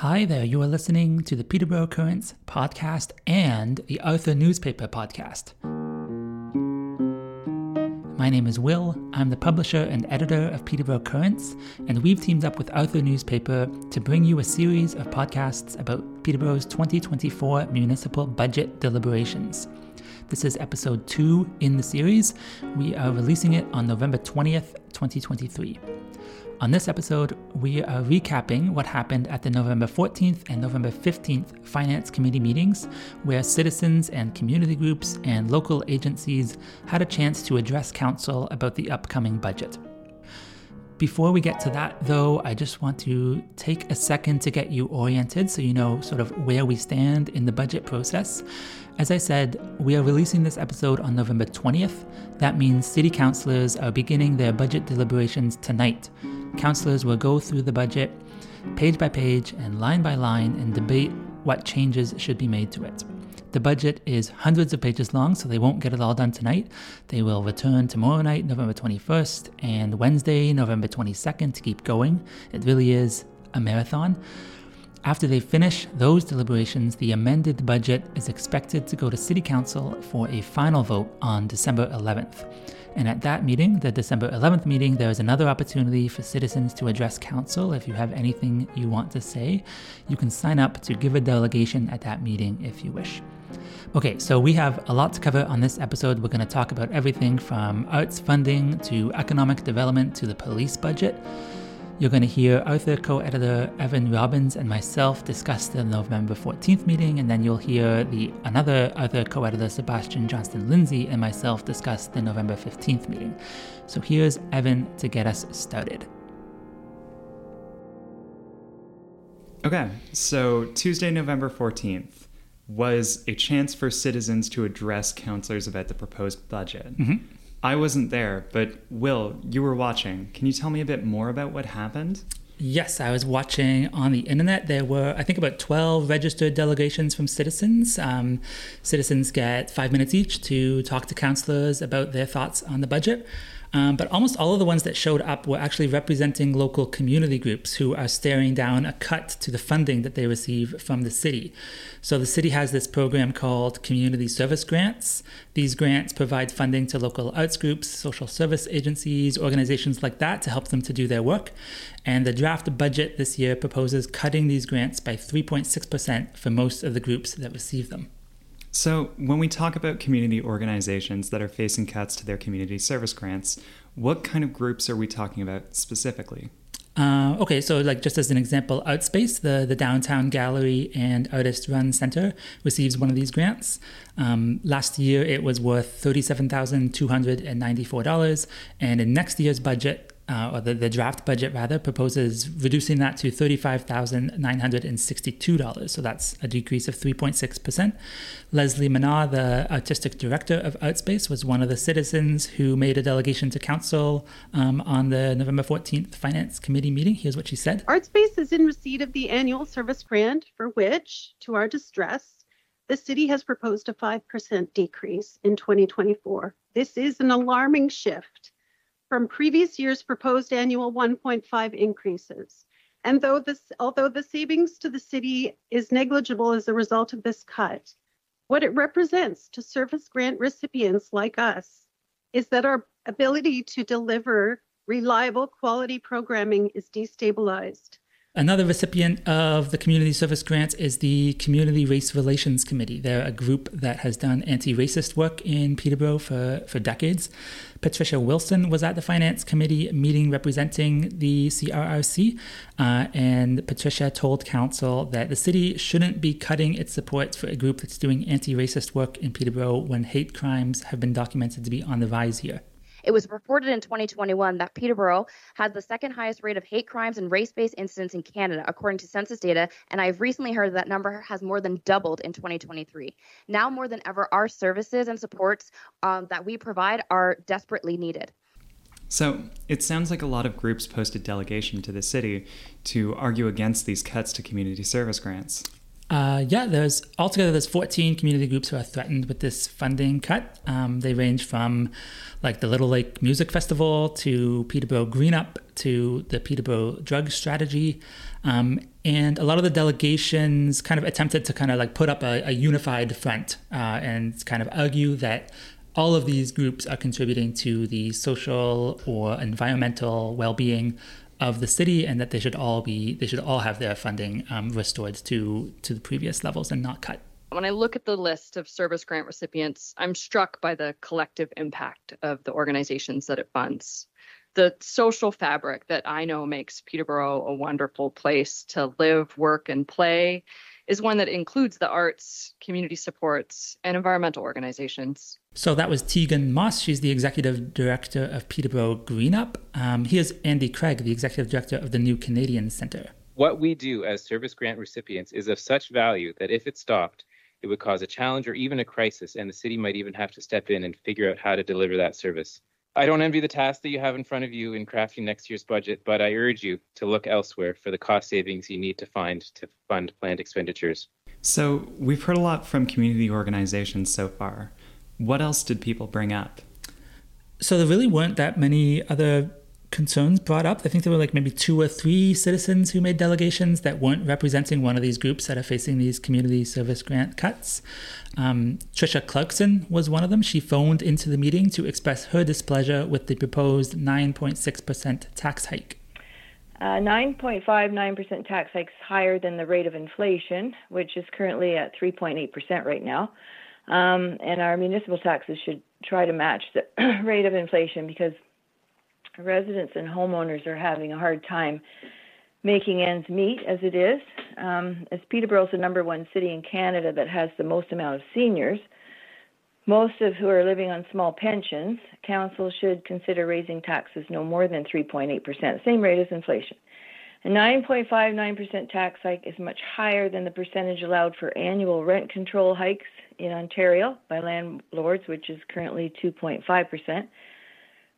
Hi there, you are listening to the Peterborough Currents podcast and the Arthur Newspaper podcast. My name is Will. I'm the publisher and editor of Peterborough Currents, and we've teamed up with Arthur Newspaper to bring you a series of podcasts about Peterborough's 2024 municipal budget deliberations. This is episode two in the series. We are releasing it on November 20th, 2023. On this episode, we are recapping what happened at the November 14th and November 15th Finance Committee meetings, where citizens and community groups and local agencies had a chance to address Council about the upcoming budget. Before we get to that, though, I just want to take a second to get you oriented so you know sort of where we stand in the budget process. As I said, we are releasing this episode on November 20th. That means city councillors are beginning their budget deliberations tonight. Councillors will go through the budget page by page and line by line and debate what changes should be made to it. The budget is hundreds of pages long, so they won't get it all done tonight. They will return tomorrow night, November 21st, and Wednesday, November 22nd to keep going. It really is a marathon. After they finish those deliberations, the amended budget is expected to go to City Council for a final vote on December 11th. And at that meeting, the December 11th meeting, there is another opportunity for citizens to address council. If you have anything you want to say, you can sign up to give a delegation at that meeting if you wish. Okay, so we have a lot to cover on this episode. We're going to talk about everything from arts funding to economic development to the police budget. You're going to hear Arthur co editor Evan Robins and myself discuss the November 14th meeting, and then you'll hear the another Arthur co editor Sebastian Johnston Lindsay and myself discuss the November 15th meeting. So here's Evan to get us started. Okay, so Tuesday, November 14th was a chance for citizens to address councillors about the proposed budget. Mm-hmm. I wasn't there, but Will, you were watching. Can you tell me a bit more about what happened? Yes, I was watching on the internet. There were, I think, about 12 registered delegations from citizens. Um, citizens get five minutes each to talk to councillors about their thoughts on the budget. Um, but almost all of the ones that showed up were actually representing local community groups who are staring down a cut to the funding that they receive from the city. So the city has this program called Community Service Grants. These grants provide funding to local arts groups, social service agencies, organizations like that to help them to do their work. And the draft budget this year proposes cutting these grants by 3.6% for most of the groups that receive them. So, when we talk about community organizations that are facing cuts to their community service grants, what kind of groups are we talking about specifically? Uh, okay, so like just as an example, Artspace, the, the downtown gallery and artist run center, receives one of these grants. Um, last year, it was worth $37,294, and in next year's budget, uh, or the, the draft budget rather, proposes reducing that to $35,962. So that's a decrease of 3.6%. Leslie Menagh, the artistic director of Artspace, was one of the citizens who made a delegation to council um, on the November 14th Finance Committee meeting. Here's what she said Artspace is in receipt of the annual service grant, for which, to our distress, the city has proposed a 5% decrease in 2024. This is an alarming shift from previous year's proposed annual 1.5 increases. And though this, although the savings to the city is negligible as a result of this cut, what it represents to service grant recipients like us is that our ability to deliver reliable quality programming is destabilized. Another recipient of the Community Service grants is the Community Race Relations Committee. They're a group that has done anti racist work in Peterborough for, for decades. Patricia Wilson was at the Finance Committee meeting representing the CRRC, uh, and Patricia told Council that the city shouldn't be cutting its support for a group that's doing anti racist work in Peterborough when hate crimes have been documented to be on the rise here. It was reported in 2021 that Peterborough has the second highest rate of hate crimes and race based incidents in Canada, according to census data. And I've recently heard that number has more than doubled in 2023. Now, more than ever, our services and supports um, that we provide are desperately needed. So it sounds like a lot of groups posted delegation to the city to argue against these cuts to community service grants. Uh, yeah, there's altogether there's 14 community groups who are threatened with this funding cut. Um, they range from like the Little Lake Music Festival to Peterborough Green Up to the Peterborough Drug Strategy, um, and a lot of the delegations kind of attempted to kind of like put up a, a unified front uh, and kind of argue that all of these groups are contributing to the social or environmental well-being of the city and that they should all be they should all have their funding um, restored to to the previous levels and not cut when I look at the list of service grant recipients, I'm struck by the collective impact of the organizations that it funds. The social fabric that I know makes Peterborough a wonderful place to live, work, and play is one that includes the arts, community supports, and environmental organizations. So that was Tegan Moss. She's the executive director of Peterborough Green Up. Um, here's Andy Cragg, the executive director of the New Canadian Center. What we do as service grant recipients is of such value that if it stopped, it would cause a challenge or even a crisis, and the city might even have to step in and figure out how to deliver that service. I don't envy the task that you have in front of you in crafting next year's budget, but I urge you to look elsewhere for the cost savings you need to find to fund planned expenditures. So, we've heard a lot from community organizations so far. What else did people bring up? So, there really weren't that many other concerns brought up. I think there were like maybe two or three citizens who made delegations that weren't representing one of these groups that are facing these community service grant cuts. Um, Tricia Clarkson was one of them. She phoned into the meeting to express her displeasure with the proposed 9.6% tax hike. Uh, 9.59% tax hike is higher than the rate of inflation, which is currently at 3.8% right now. Um, and our municipal taxes should try to match the rate of inflation because residents and homeowners are having a hard time making ends meet as it is. Um, as Peterborough is the number one city in Canada that has the most amount of seniors, most of who are living on small pensions, council should consider raising taxes no more than 3.8%, same rate as inflation. A 9.59% tax hike is much higher than the percentage allowed for annual rent control hikes in Ontario by landlords, which is currently 2.5%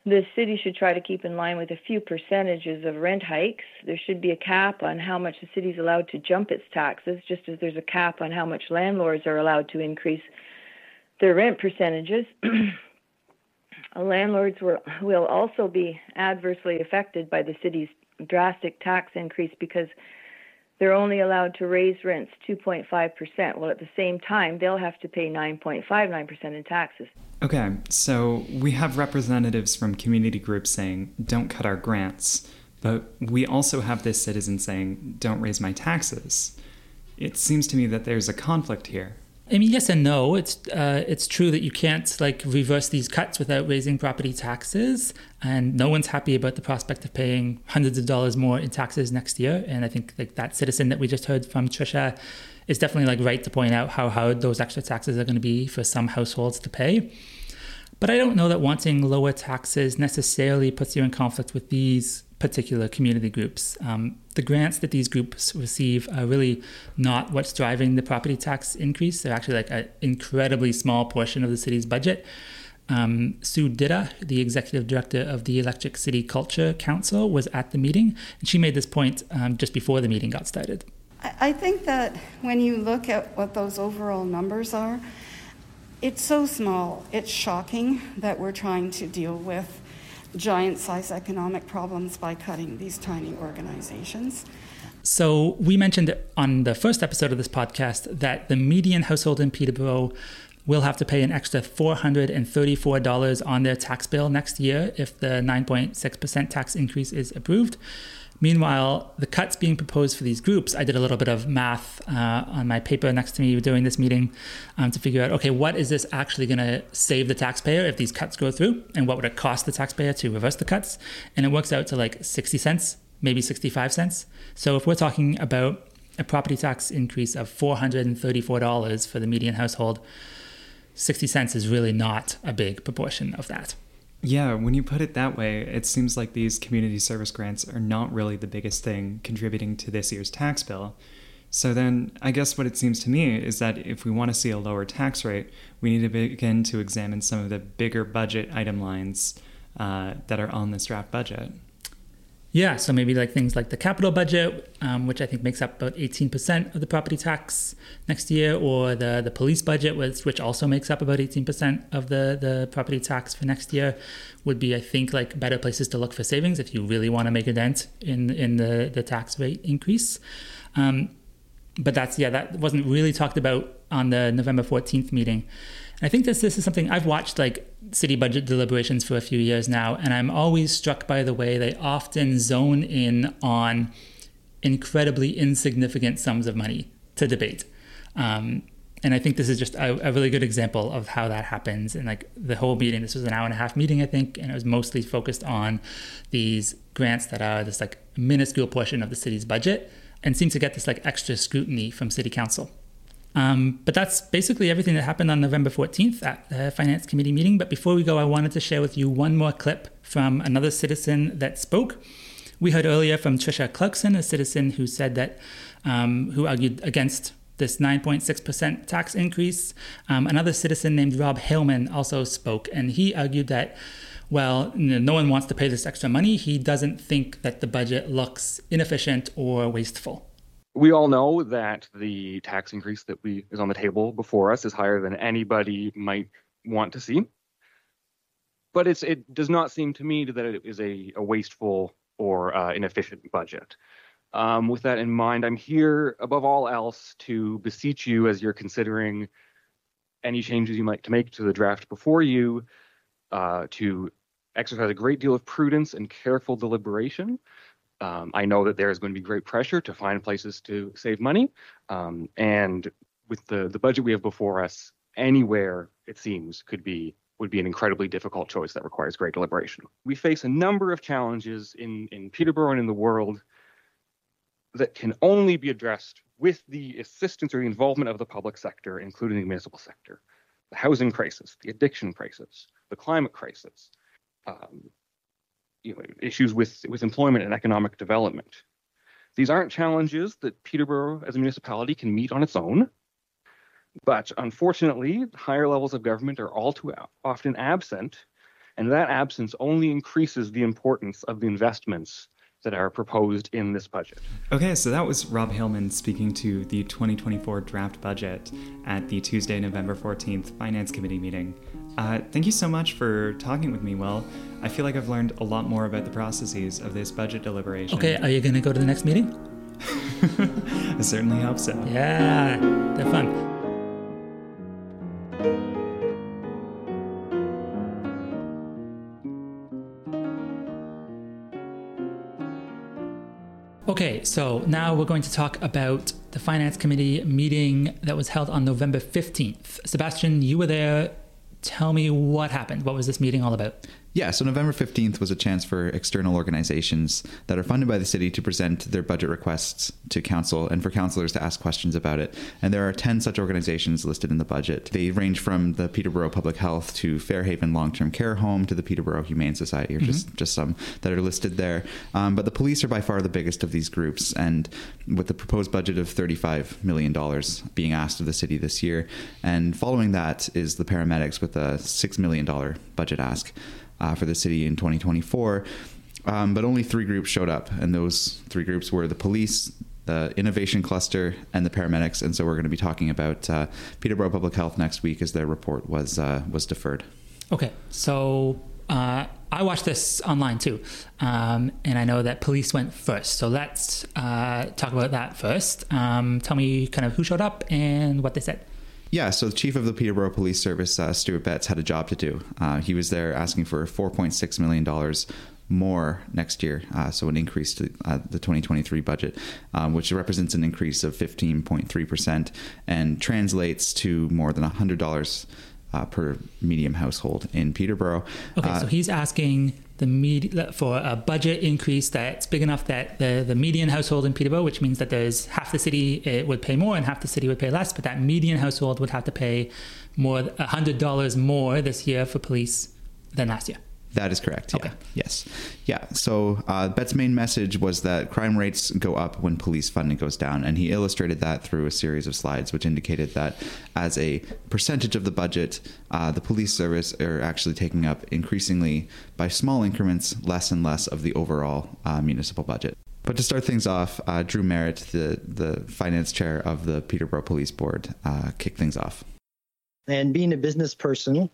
the city should try to keep in line with a few percentages of rent hikes. There should be a cap on how much the city is allowed to jump its taxes, just as there's a cap on how much landlords are allowed to increase their rent percentages. landlords will also be adversely affected by the city's drastic tax increase because they're only allowed to raise rents 2.5%. Well, at the same time, they'll have to pay 9.59% in taxes. Okay, so we have representatives from community groups saying, don't cut our grants, but we also have this citizen saying, don't raise my taxes. It seems to me that there's a conflict here. I mean, yes and no. It's uh, it's true that you can't like reverse these cuts without raising property taxes, and no one's happy about the prospect of paying hundreds of dollars more in taxes next year. And I think like that citizen that we just heard from Tricia is definitely like right to point out how hard those extra taxes are going to be for some households to pay. But I don't know that wanting lower taxes necessarily puts you in conflict with these particular community groups. Um, the grants that these groups receive are really not what's driving the property tax increase. They're actually like an incredibly small portion of the city's budget. Um, Su Ditta, the executive director of the Electric City Culture Council, was at the meeting, and she made this point um, just before the meeting got started. I think that when you look at what those overall numbers are, it's so small, it's shocking that we're trying to deal with giant size economic problems by cutting these tiny organizations. So, we mentioned on the first episode of this podcast that the median household in Peterborough will have to pay an extra $434 on their tax bill next year if the 9.6% tax increase is approved. Meanwhile, the cuts being proposed for these groups, I did a little bit of math uh, on my paper next to me during this meeting um, to figure out okay, what is this actually going to save the taxpayer if these cuts go through? And what would it cost the taxpayer to reverse the cuts? And it works out to like 60 cents, maybe 65 cents. So if we're talking about a property tax increase of $434 for the median household, 60 cents is really not a big proportion of that. Yeah, when you put it that way, it seems like these community service grants are not really the biggest thing contributing to this year's tax bill. So then, I guess what it seems to me is that if we want to see a lower tax rate, we need to begin to examine some of the bigger budget item lines uh, that are on this draft budget. Yeah, so maybe like things like the capital budget, um, which I think makes up about 18% of the property tax next year, or the, the police budget, which, which also makes up about 18% of the, the property tax for next year, would be, I think, like better places to look for savings if you really want to make a dent in, in the, the tax rate increase. Um, but that's, yeah, that wasn't really talked about on the November 14th meeting. I think this this is something I've watched like city budget deliberations for a few years now, and I'm always struck by the way they often zone in on incredibly insignificant sums of money to debate. Um, and I think this is just a, a, really good example of how that happens. And like the whole meeting, this was an hour and a half meeting, I think, and it was mostly focused on these grants that are this like minuscule portion of the city's budget and seem to get this like extra scrutiny from city council. Um, but that's basically everything that happened on November 14th at the Finance Committee meeting. But before we go, I wanted to share with you one more clip from another citizen that spoke. We heard earlier from Tricia Clarkson, a citizen who said that, um, who argued against this 9.6% tax increase. Um, another citizen named Rob Hailman also spoke, and he argued that, well, no one wants to pay this extra money. He doesn't think that the budget looks inefficient or wasteful we all know that the tax increase that we is on the table before us is higher than anybody might want to see. But it's it does not seem to me that it is a, a wasteful or uh, inefficient budget. Um, with that in mind, I'm here above all else to beseech you as you're considering any changes you might to make to the draft before you uh, to exercise a great deal of prudence and careful deliberation um, I know that there is going to be great pressure to find places to save money. Um, and with the, the budget we have before us, anywhere it seems could be would be an incredibly difficult choice that requires great deliberation. We face a number of challenges in, in Peterborough and in the world that can only be addressed with the assistance or the involvement of the public sector, including the municipal sector. The housing crisis, the addiction crisis, the climate crisis, um, you know, issues with, with employment and economic development. These aren't challenges that Peterborough as a municipality can meet on its own. But unfortunately, higher levels of government are all too often absent, and that absence only increases the importance of the investments that are proposed in this budget. Okay, so that was Rob Hailman speaking to the 2024 draft budget at the Tuesday, November 14th Finance Committee meeting. Uh, thank you so much for talking with me, Will. I feel like I've learned a lot more about the processes of this budget deliberation. Okay, are you going to go to the next meeting? I certainly hope so. Yeah, they're fun. Okay, so now we're going to talk about the Finance Committee meeting that was held on November 15th. Sebastian, you were there. Tell me what happened. What was this meeting all about? Yeah, so November 15th was a chance for external organizations that are funded by the city to present their budget requests to council and for councillors to ask questions about it. And there are 10 such organizations listed in the budget. They range from the Peterborough Public Health to Fairhaven Long Term Care Home to the Peterborough Humane Society, or mm-hmm. just, just some that are listed there. Um, but the police are by far the biggest of these groups. And with the proposed budget of $35 million being asked of the city this year, and following that is the paramedics with a $6 million budget ask uh, for the city in 2024. Um, but only three groups showed up, and those three groups were the police, the innovation cluster, and the paramedics. And so we're going to be talking about uh, Peterborough Public Health next week, as their report was uh, was deferred. Okay, so uh, I watched this online too, um, and I know that police went first. So let's uh, talk about that first. Um, tell me kind of who showed up and what they said. Yeah, so the chief of the Peterborough Police Service, uh, Stuart Betts, had a job to do. Uh, he was there asking for $4.6 million more next year, uh, so an increase to uh, the 2023 budget, um, which represents an increase of 15.3% and translates to more than $100 uh, per medium household in Peterborough. Okay, so uh, he's asking the med- for a budget increase that's big enough that the, the median household in Peterborough, which means that there's half the city it would pay more and half the city would pay less, but that median household would have to pay more $100 more this year for police than last year. That is correct. Yeah. Okay. Yes. Yeah. So uh, Bet's main message was that crime rates go up when police funding goes down, and he illustrated that through a series of slides, which indicated that as a percentage of the budget, uh, the police service are actually taking up increasingly by small increments less and less of the overall uh, municipal budget. But to start things off, uh, Drew Merrett, the the finance chair of the Peterborough Police Board, uh, kicked things off. And being a business person,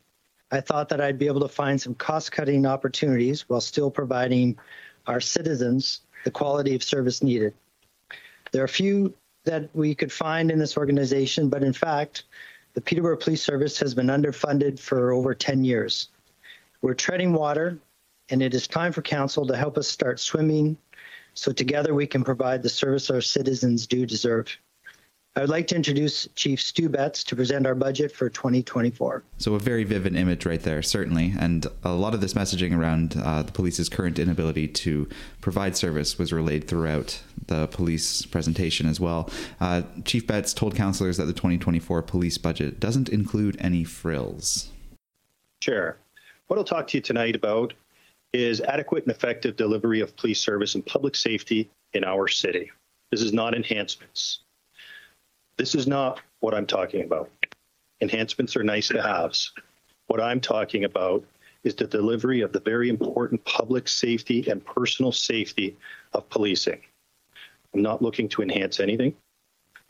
I thought that I'd be able to find some cost cutting opportunities while still providing our citizens the quality of service needed. There are a few that we could find in this organization, but in fact, the Peterborough Police Service has been underfunded for over 10 years. We're treading water, and it is time for council to help us start swimming so together we can provide the service our citizens do deserve. I would like to introduce Chief Stu Betts to present our budget for 2024. So, a very vivid image right there, certainly. And a lot of this messaging around uh, the police's current inability to provide service was relayed throughout the police presentation as well. Uh, Chief Betts told councillors that the 2024 police budget doesn't include any frills. Chair, what I'll talk to you tonight about is adequate and effective delivery of police service and public safety in our city. This is not enhancements. This is not what I'm talking about. Enhancements are nice to haves. What I'm talking about is the delivery of the very important public safety and personal safety of policing. I'm not looking to enhance anything.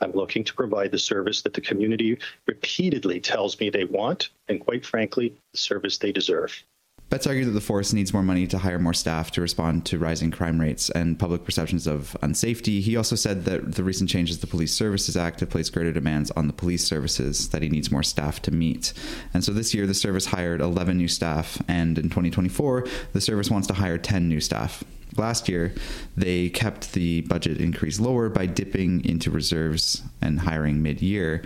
I'm looking to provide the service that the community repeatedly tells me they want, and quite frankly, the service they deserve. Betts argued that the force needs more money to hire more staff to respond to rising crime rates and public perceptions of unsafety. He also said that the recent changes to the Police Services Act have placed greater demands on the police services that he needs more staff to meet. And so this year, the service hired 11 new staff, and in 2024, the service wants to hire 10 new staff. Last year, they kept the budget increase lower by dipping into reserves and hiring mid year.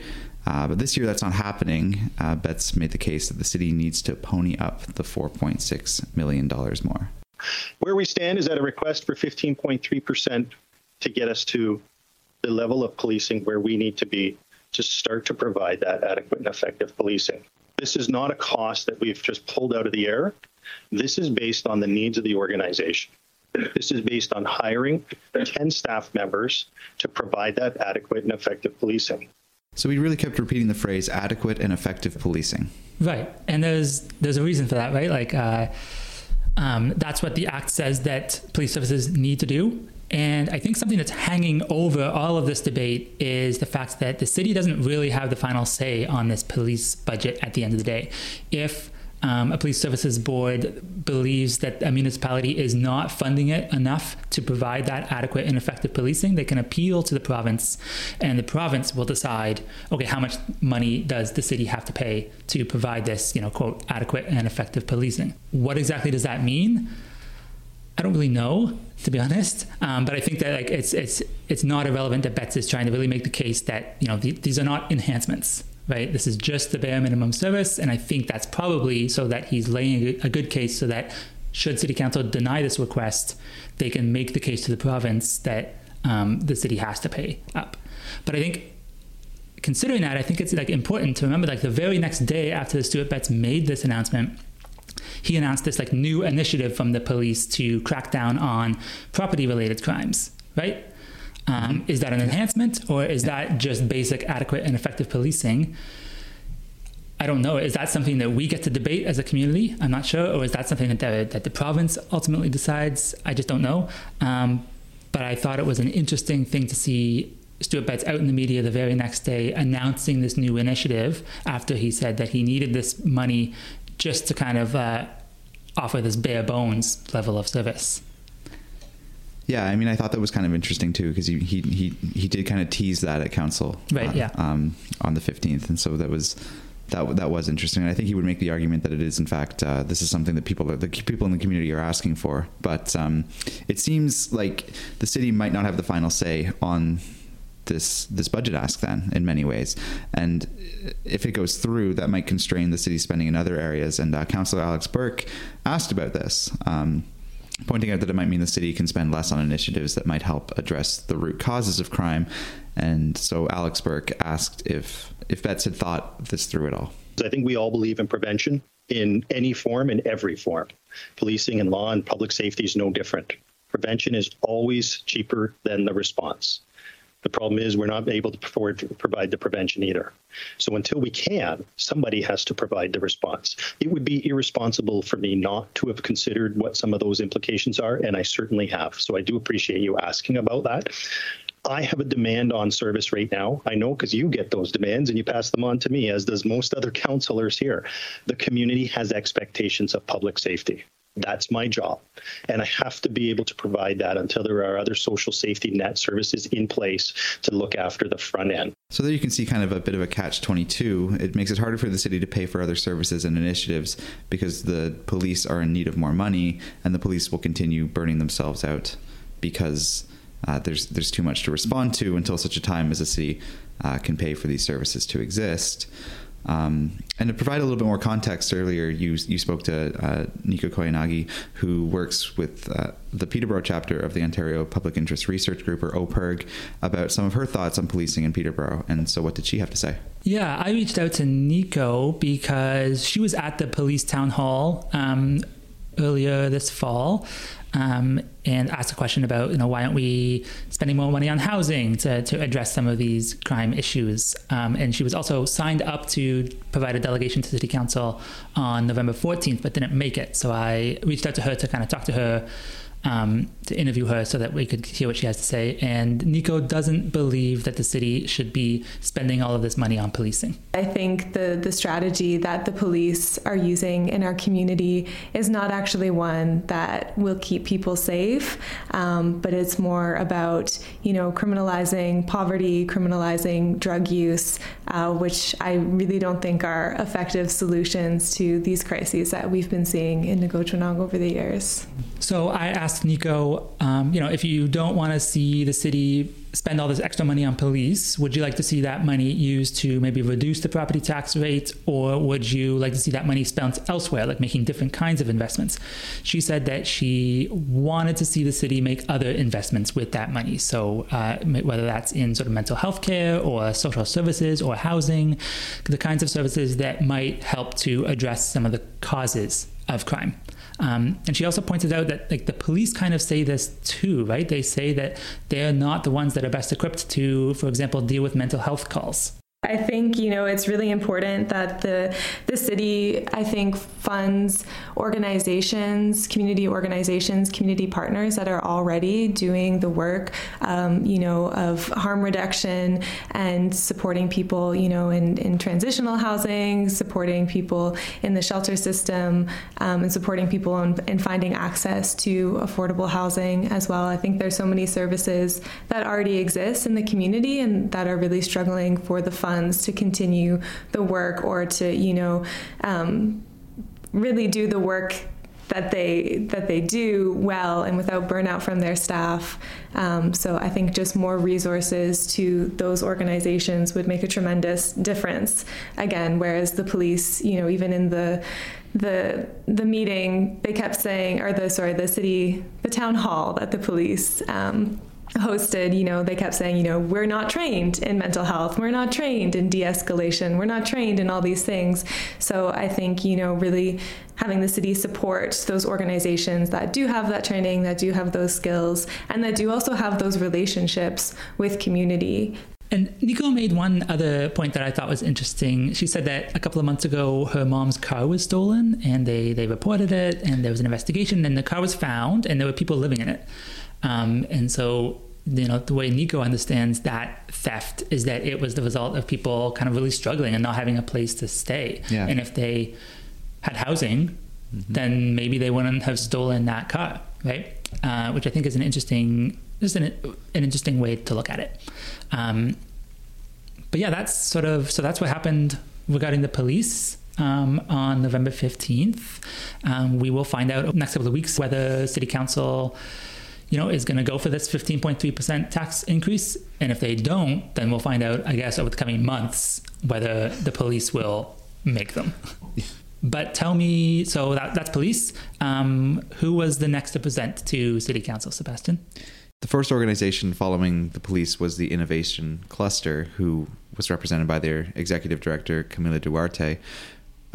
Uh, but this year, that's not happening. Uh, Betts made the case that the city needs to pony up the $4.6 million more. Where we stand is at a request for 15.3% to get us to the level of policing where we need to be to start to provide that adequate and effective policing. This is not a cost that we've just pulled out of the air. This is based on the needs of the organization. This is based on hiring 10 staff members to provide that adequate and effective policing. So we really kept repeating the phrase adequate and effective policing. Right. And there's there's a reason for that, right? Like uh, um, that's what the act says that police services need to do. And I think something that's hanging over all of this debate is the fact that the city doesn't really have the final say on this police budget at the end of the day. If um, a police services board believes that a municipality is not funding it enough to provide that adequate and effective policing, they can appeal to the province, and the province will decide, okay, how much money does the city have to pay to provide this, you know, quote, adequate and effective policing? What exactly does that mean? I don't really know, to be honest. Um, but I think that like it's it's it's not irrelevant that Betts is trying to really make the case that you know the, these are not enhancements right? This is just the bare minimum service. And I think that's probably so that he's laying a good case so that should city council deny this request, they can make the case to the province that um, the city has to pay up. But I think considering that, I think it's like important to remember like the very next day after the Stuart Betts made this announcement, he announced this like new initiative from the police to crack down on property related crimes, right? Um, is that an enhancement or is that just basic, adequate, and effective policing? I don't know. Is that something that we get to debate as a community? I'm not sure. Or is that something that the, that the province ultimately decides? I just don't know. Um, but I thought it was an interesting thing to see Stuart Betts out in the media the very next day announcing this new initiative after he said that he needed this money just to kind of uh, offer this bare bones level of service. Yeah, I mean, I thought that was kind of interesting too because he, he he he did kind of tease that at council, right? Uh, yeah, um, on the fifteenth, and so that was that that was interesting. And I think he would make the argument that it is, in fact, uh, this is something that people the people in the community are asking for. But um, it seems like the city might not have the final say on this this budget ask then in many ways and if it goes through that might constrain the city spending in other areas and uh, councillor alex Bierk asked about this um, pointing out that it might mean the city can spend less on initiatives that might help address the root causes of crime. And so Alex Bierk asked if if Betts had thought this through at all. I think we all believe in prevention in any form, in every form. Policing and law and public safety is no different. Prevention is always cheaper than the response. The problem is we're not able to provide the prevention either. So until we can, somebody has to provide the response. It would be irresponsible for me not to have considered what some of those implications are, and I certainly have. So I do appreciate you asking about that. I have a demand on service right now. I know because you get those demands and you pass them on to me, as does most other counselors here. The community has expectations of public safety. That's my job. And I have to be able to provide that until there are other social safety net services in place to look after the front end. So there you can see kind of a bit of a catch 22. It makes it harder for the city to pay for other services and initiatives because the police are in need of more money and the police will continue burning themselves out because uh, there's there's too much to respond to until such a time as the city uh, can pay for these services to exist. Um, and to provide a little bit more context, earlier you you spoke to uh, Nico Koyanagi, who works with uh, the Peterborough chapter of the Ontario Public Interest Research Group, or OPIRG, about some of her thoughts on policing in Peterborough. And so, what did she have to say? Yeah, I reached out to Nico because she was at the police town hall um, earlier this fall um, and asked a question about, you know, why aren't we spending more money on housing to, to address some of these crime issues? Um, and she was also signed up to provide a delegation to City Council on November 14th, but didn't make it. So I reached out to her to kind of talk to her um, to interview her so that we could hear what she has to say. And Nico doesn't believe that the city should be spending all of this money on policing. I think the the strategy that the police are using in our community is not actually one that will keep people safe, um, but it's more about you know criminalizing poverty, criminalizing drug use, uh, which I really don't think are effective solutions to these crises that we've been seeing in Nogojiwanong over the years. So I asked Nico, um, you know, if you don't want to see the city spend all this extra money on police, would you like to see that money used to maybe reduce the property tax rate, or would you like to see that money spent elsewhere, like making different kinds of investments? She said that she wanted to see the city make other investments with that money. So uh, whether that's in sort of mental health care or social services or housing, the kinds of services that might help to address some of the causes of crime. Um, and she also pointed out that like the police kind of say this too, right? They say that they're not the ones that are best equipped to, for example, deal with mental health calls. I think you know it's really important that the the city I think funds organizations, community organizations, community partners that are already doing the work, um, you know, of harm reduction and supporting people, you know, in, in transitional housing, supporting people in the shelter system, um, and supporting people in, in finding access to affordable housing as well. I think there's so many services that already exist in the community and that are really struggling for the funds funds to continue the work or to, you know, um, really do the work that they that they do well and without burnout from their staff. Um, so I think just more resources to those organizations would make a tremendous difference. Again, whereas the police, you know, even in the the the meeting, they kept saying, or the sorry, the city, the town hall that the police. Um, hosted, you know, they kept saying, you know, we're not trained in mental health, we're not trained in de escalation, we're not trained in all these things. So I think, you know, really having the city support those organizations that do have that training, that do have those skills, and that do also have those relationships with community. And Nico made one other point that I thought was interesting. She said that a couple of months ago, her mom's car was stolen, and they, they reported it, and there was an investigation, and the car was found, and there were people living in it. Um, and so, you know, the way Nico understands that theft is that it was the result of people kind of really struggling and not having a place to stay. Yeah. And if they had housing, mm-hmm. then maybe they wouldn't have stolen that car, right? Uh, which I think is an interesting, just an, an interesting way to look at it. Um, but yeah, that's sort of so that's what happened regarding the police. Um, on November 15th. Um, we will find out next couple of weeks whether City Council you know, is going to go for this 15.3% tax increase. And if they don't, then we'll find out, I guess, over the coming months whether the police will make them. But tell me, so that, that's police. Um, who was the next to present to City Council, Sebastian? The first organization following the police was the Innovation Cluster, who was represented by their executive director, Camila Duarte.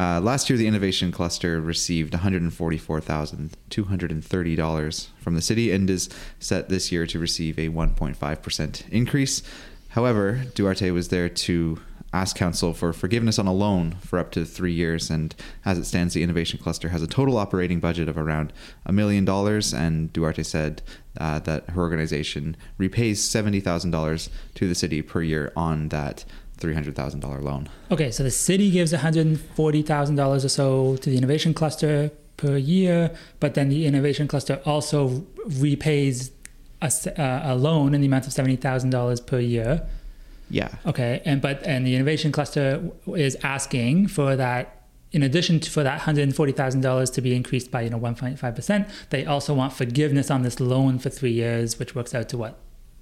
Uh, last year, the innovation cluster received $144,230 from the city and is set this year to receive a 1.5% increase. However, Duarte was there to ask council for forgiveness on a loan for up to three years. And as it stands, the innovation cluster has a total operating budget of around a million dollars. And Duarte said uh, that her organization repays $70,000 to the city per year on that $300,000 loan. Okay, so the city gives $140,000 or so to the innovation cluster per year, but then the innovation cluster also repays a, uh, a loan in the amount of $70,000 per year. Yeah. Okay, and but and the innovation cluster is asking for that in addition to for that $140,000 to be increased by you know 1.5%, they also want forgiveness on this loan for 3 years which works out to what?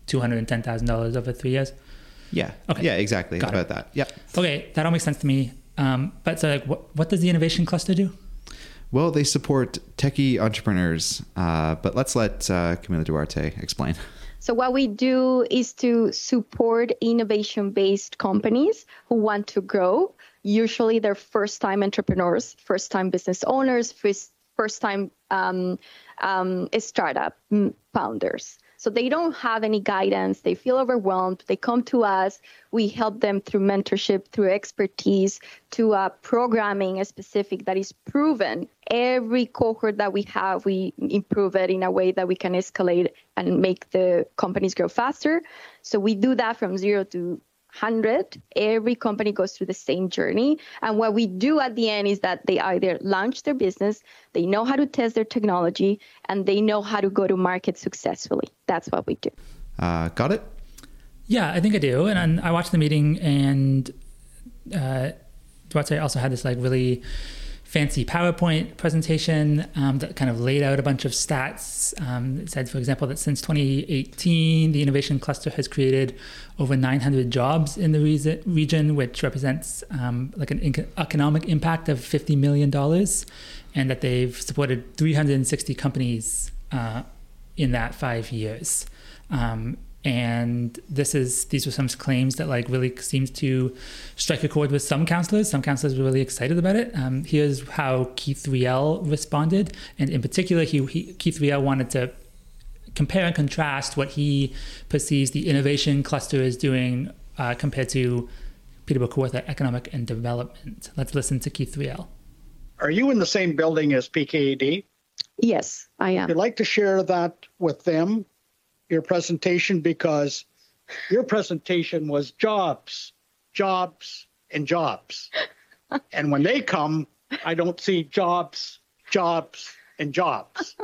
$210,000 over 3 years. Yeah. Okay. Yeah, exactly. Got about it. that. Yeah. Okay, that all makes sense to me. Um, but so, like, what, what does the innovation cluster do? Well, they support techie entrepreneurs, uh, but let's let uh, Camila Duarte explain. So, what we do is to support innovation based companies who want to grow. Usually, they're first time entrepreneurs, first time business owners, first, first time um, um, startup founders. So they don't have any guidance. They feel overwhelmed. They come to us. We help them through mentorship, through expertise, to uh, programming specific that is proven. Every cohort that we have, we improve it in a way that we can escalate and make the companies grow faster. So we do that from zero to 100 every company goes through the same journey. And what we do at the end is that they either launch their business they know how to test their technology and they know how to go to market successfully. That's what we do. Uh, got it? Yeah i think i do. And, and i watched the meeting and uh, Duarte also had this like really fancy PowerPoint presentation um, that kind of laid out a bunch of stats. Um, it said, for example, that since 2018, the innovation cluster has created over 900 jobs in the re- region, which represents um, like an economic impact of 50 million dollars, and that they've supported 360 companies uh, in that five years. Um, and this is these were some claims that like really seems to strike a chord with some counselors. Some counselors were really excited about it. Um, here's how Keith Riel responded, and in particular, he, he Keith Riel wanted to compare and contrast what he perceives the innovation cluster is doing uh, compared to Peterborough Kawartha Economic and Development. Let's listen to Keith Riel. Are you in the same building as PKAD? Yes, I am. You'd like to share that with them your presentation because your presentation was jobs, jobs, and jobs. and when they come, I don't see jobs, jobs, and jobs.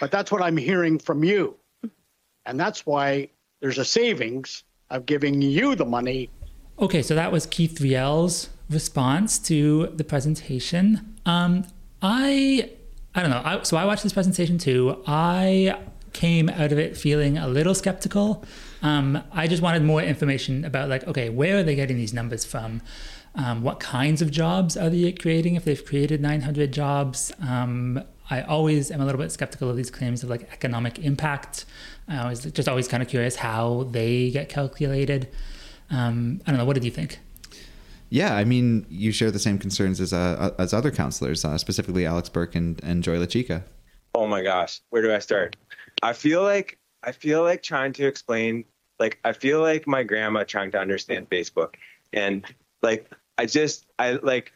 But that's what I'm hearing from you. And that's why there's a savings of giving you the money. Okay, so that was Keith Riel's response to the presentation. Um, I I don't know. I, so I watched this presentation too. I came out of it feeling a little skeptical. Um, I just wanted more information about like, okay, where are they getting these numbers from? Um, what kinds of jobs are they creating? If they've created 900 jobs, um, I always am a little bit skeptical of these claims of like economic impact. I was just always kind of curious how they get calculated. Um, I don't know. What did you think? Yeah, I mean, you share the same concerns as uh, as other counselors, uh, specifically Alex Bierk and, and Joy LaChica. Oh my gosh, where do I start? I feel like I feel like trying to explain like I feel like my grandma trying to understand Facebook and like I just I like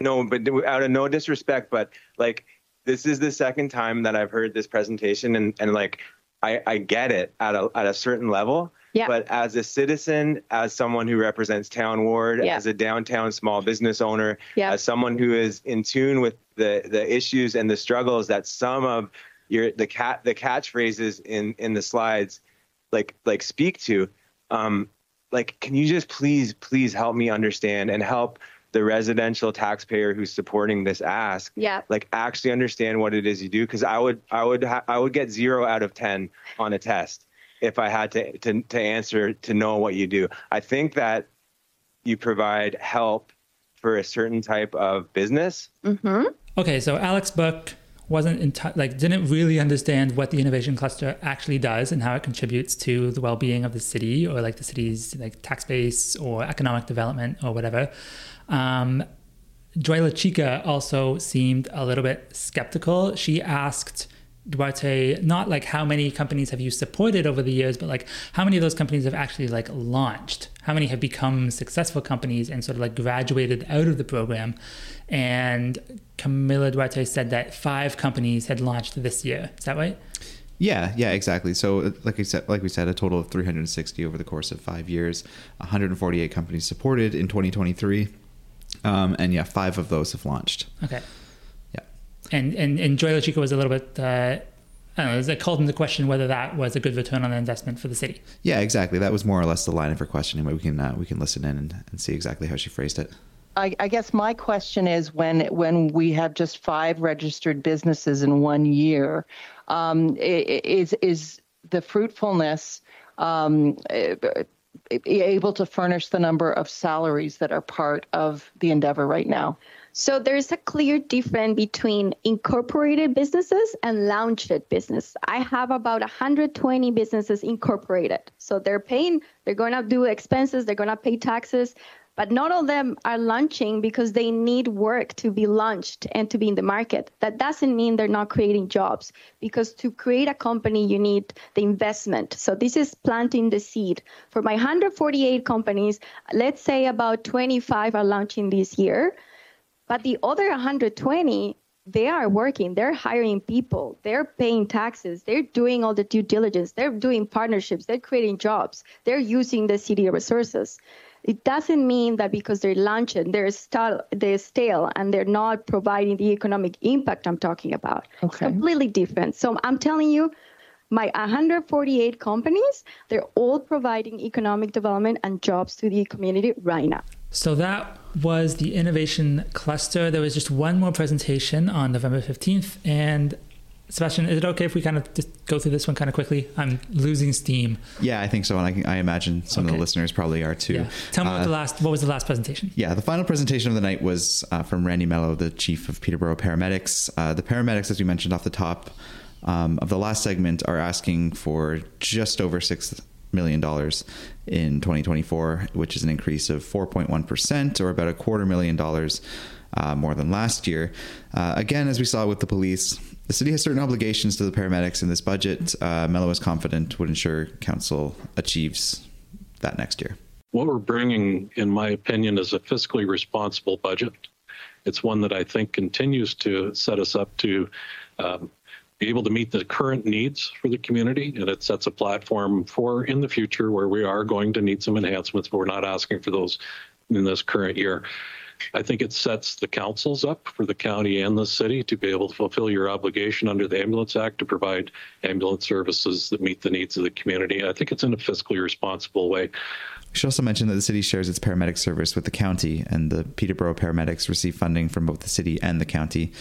no but out of no disrespect but like this is the second time that I've heard this presentation and and like I I get it at a at a certain level yeah. But as a citizen, as someone who represents Town Ward, yeah. as a downtown small business owner, yeah. as someone who is in tune with the the issues and the struggles that some of your the cat the catchphrases in in the slides like like speak to um like can you just please please help me understand and help the residential taxpayer who's supporting this ask yeah. like actually understand what it is you do? Because i would i would ha- i would get 0 out of 10 on a test if i had to, to to answer to know what you do. I think that you provide help for a certain type of business. Mm-hmm. Okay so alex Bierk wasn't enti- like didn't really understand what the innovation cluster actually does and how it contributes to the well-being of the city or like the city's like tax base or economic development or whatever um, Joy LaChica also seemed a little bit skeptical. She asked Duarte not like how many companies have you supported over the years, but like how many of those companies have actually like launched? How many have become successful companies and sort of like graduated out of the program? And Camila Duarte said that five companies had launched this year. Is that right? Yeah, yeah, exactly. So, like I said, like we said, a total of 360 over the course of five years. 148 companies supported in 2023, um, and yeah, five of those have launched. Okay. Yeah. And and and Joy LaChica was a little bit. Uh, I don't know. It called into question whether that was a good return on investment for the city. Yeah, exactly. That was more or less the line of her questioning, but we can uh, we can listen in and, and see exactly how she phrased it. I, I, guess my question is when when we have just five registered businesses in one year, um, is is the fruitfulness um, able to furnish the number of salaries that are part of the endeavor right now? So there's a clear difference between incorporated businesses and launched business. I have about 120 businesses incorporated. So they're paying, they're going to do expenses, they're going to pay taxes, but not all of them are launching because they need work to be launched and to be in the market. That doesn't mean they're not creating jobs because to create a company, you need the investment. So this is planting the seed. For my 148 companies, let's say about 25 are launching this year, but the other 120 they are working they're hiring people they're paying taxes they're doing all the due diligence they're doing partnerships they're creating jobs they're using the city resources it doesn't mean that because they're launching, they're, stale, they're stale and they're not providing the economic impact I'm talking about. Okay. It's completely different. So I'm telling you, my 148 companies, they're all providing economic development and jobs to the community right now. So that was the innovation cluster. There was just one more presentation on November 15th, and Sebastian, is it okay if we kind of just go through this one kind of quickly? I'm losing steam. Yeah, I think so, and I, I imagine some okay. of the listeners probably are too. Yeah. Tell me uh, what the last. What was the last presentation? Yeah, the final presentation of the night was uh, from Randy Mellow, the chief of Peterborough Paramedics. Uh, the paramedics, as we mentioned off the top um, of the last segment, are asking for just over six million dollars in 2024, which is an increase of 4.1 percent, or about a quarter million dollars uh, more than last year. Uh, again, as we saw with the police, the city has certain obligations to the paramedics in this budget. Uh, Mellow is confident would ensure council achieves that next year. What we're bringing, in my opinion, is a fiscally responsible budget. It's one that I think continues to set us up to um, be able to meet the current needs for the community, and it sets a platform for in the future where we are going to need some enhancements, but we're not asking for those in this current year. I think it sets the councils up for the county and the city to be able to fulfill your obligation under the Ambulance Act to provide ambulance services that meet the needs of the community. I think it's in a fiscally responsible way. We should also mention that the city shares its paramedic service with the county, and the Peterborough paramedics receive funding from both the city and the county.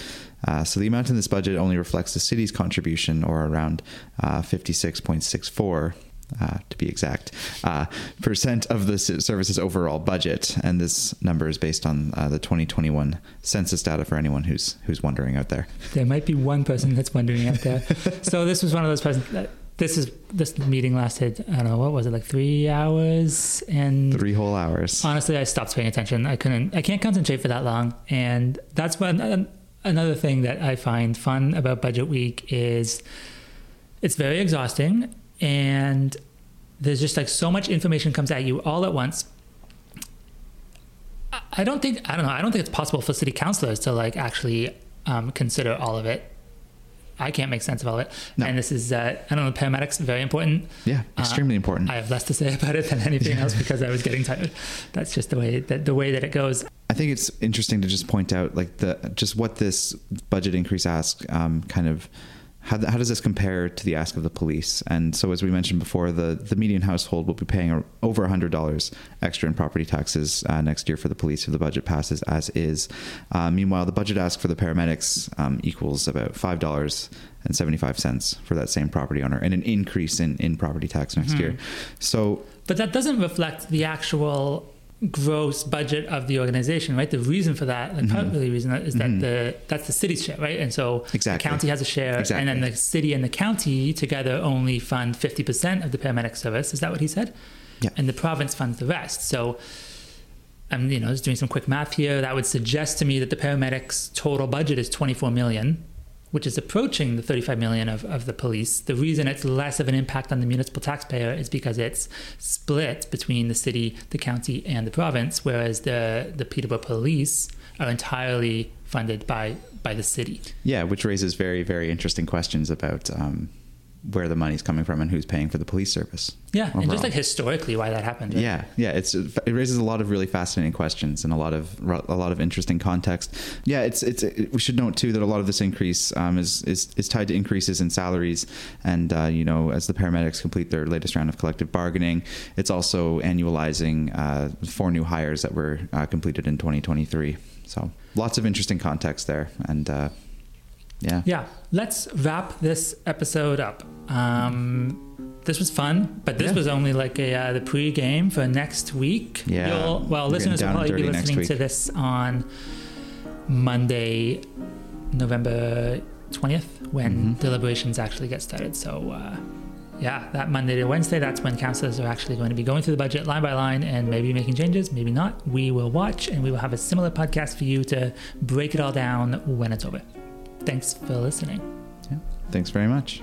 Uh, so the amount in this budget only reflects the city's contribution, or around uh, 56.64 uh, to be exact, uh, percent of the service's overall budget. And this number is based on uh, the 2021 census data for anyone who's who's wondering out there. There might be one person that's wondering out there. so this was one of those present. Uh, this is this meeting lasted. I don't know what was it like three hours and three whole hours. Honestly, I stopped paying attention. I couldn't. I can't concentrate for that long. And that's when another thing that I find fun about Budget Week is it's very exhausting and there's just like so much information comes at you all at once. I don't think I don't know. I don't think it's possible for city councilors to like actually um, consider all of it. I can't make sense of all it. No. And this is, uh, I don't know, paramedics very important. Yeah, uh, extremely uh, important. I have less to say about it than anything else because I was getting tired. That's just the way that the way that it goes. I think it's interesting to just point out like the just what this budget increase asks um, kind of how, how does this compare to the ask of the police? And so, as we mentioned before, the, the median household will be paying over $100 extra in property taxes uh, next year for the police if the budget passes as is. Uh, meanwhile, the budget ask for the paramedics um, equals about $5.75 for that same property owner and an increase in, in property tax next mm-hmm. year. So, but that doesn't reflect the actual gross budget of the organization, right? The reason for that, like mm-hmm. part of the reason is that mm-hmm. the that's the city's share, right? And so exactly. the county has a share, exactly. and then the city and the county together only fund fifty percent of the paramedic service. Is that what he said? Yeah. And the province funds the rest. So I'm you know just doing some quick math here. That would suggest to me that the paramedics' total budget is 24 million, which is approaching the 35 million of, of the police. The reason it's less of an impact on the municipal taxpayer is because it's split between the city, the county, and the province, whereas the the Peterborough police are entirely funded by by the city. Yeah, which raises very very interesting questions about. Um, where the money's coming from and who's paying for the police service. Yeah, overall. and just like historically why that happened. Right? Yeah, yeah, it's it raises a lot of really fascinating questions and a lot of a lot of interesting context. Yeah, it's it's it, we should note too that a lot of this increase um, is is is tied to increases in salaries, and uh, you know as the paramedics complete their latest round of collective bargaining, it's also annualizing uh, four new hires that were uh, completed in 2023. So lots of interesting context there, and uh, yeah, yeah. Let's wrap this episode up. Um, this was fun, but this Yeah. was only like a uh, the pre-game for next week. Yeah, You'll, well, we're listeners will probably be listening to this on Monday, November twentieth, when Mm-hmm. deliberations actually get started. So. Uh, yeah, that Monday to Wednesday, that's when councillors are actually going to be going through the budget line by line and maybe making changes, maybe not. We will watch and we will have a similar podcast for you to break it all down when it's over. Thanks for listening. Yeah. Thanks very much.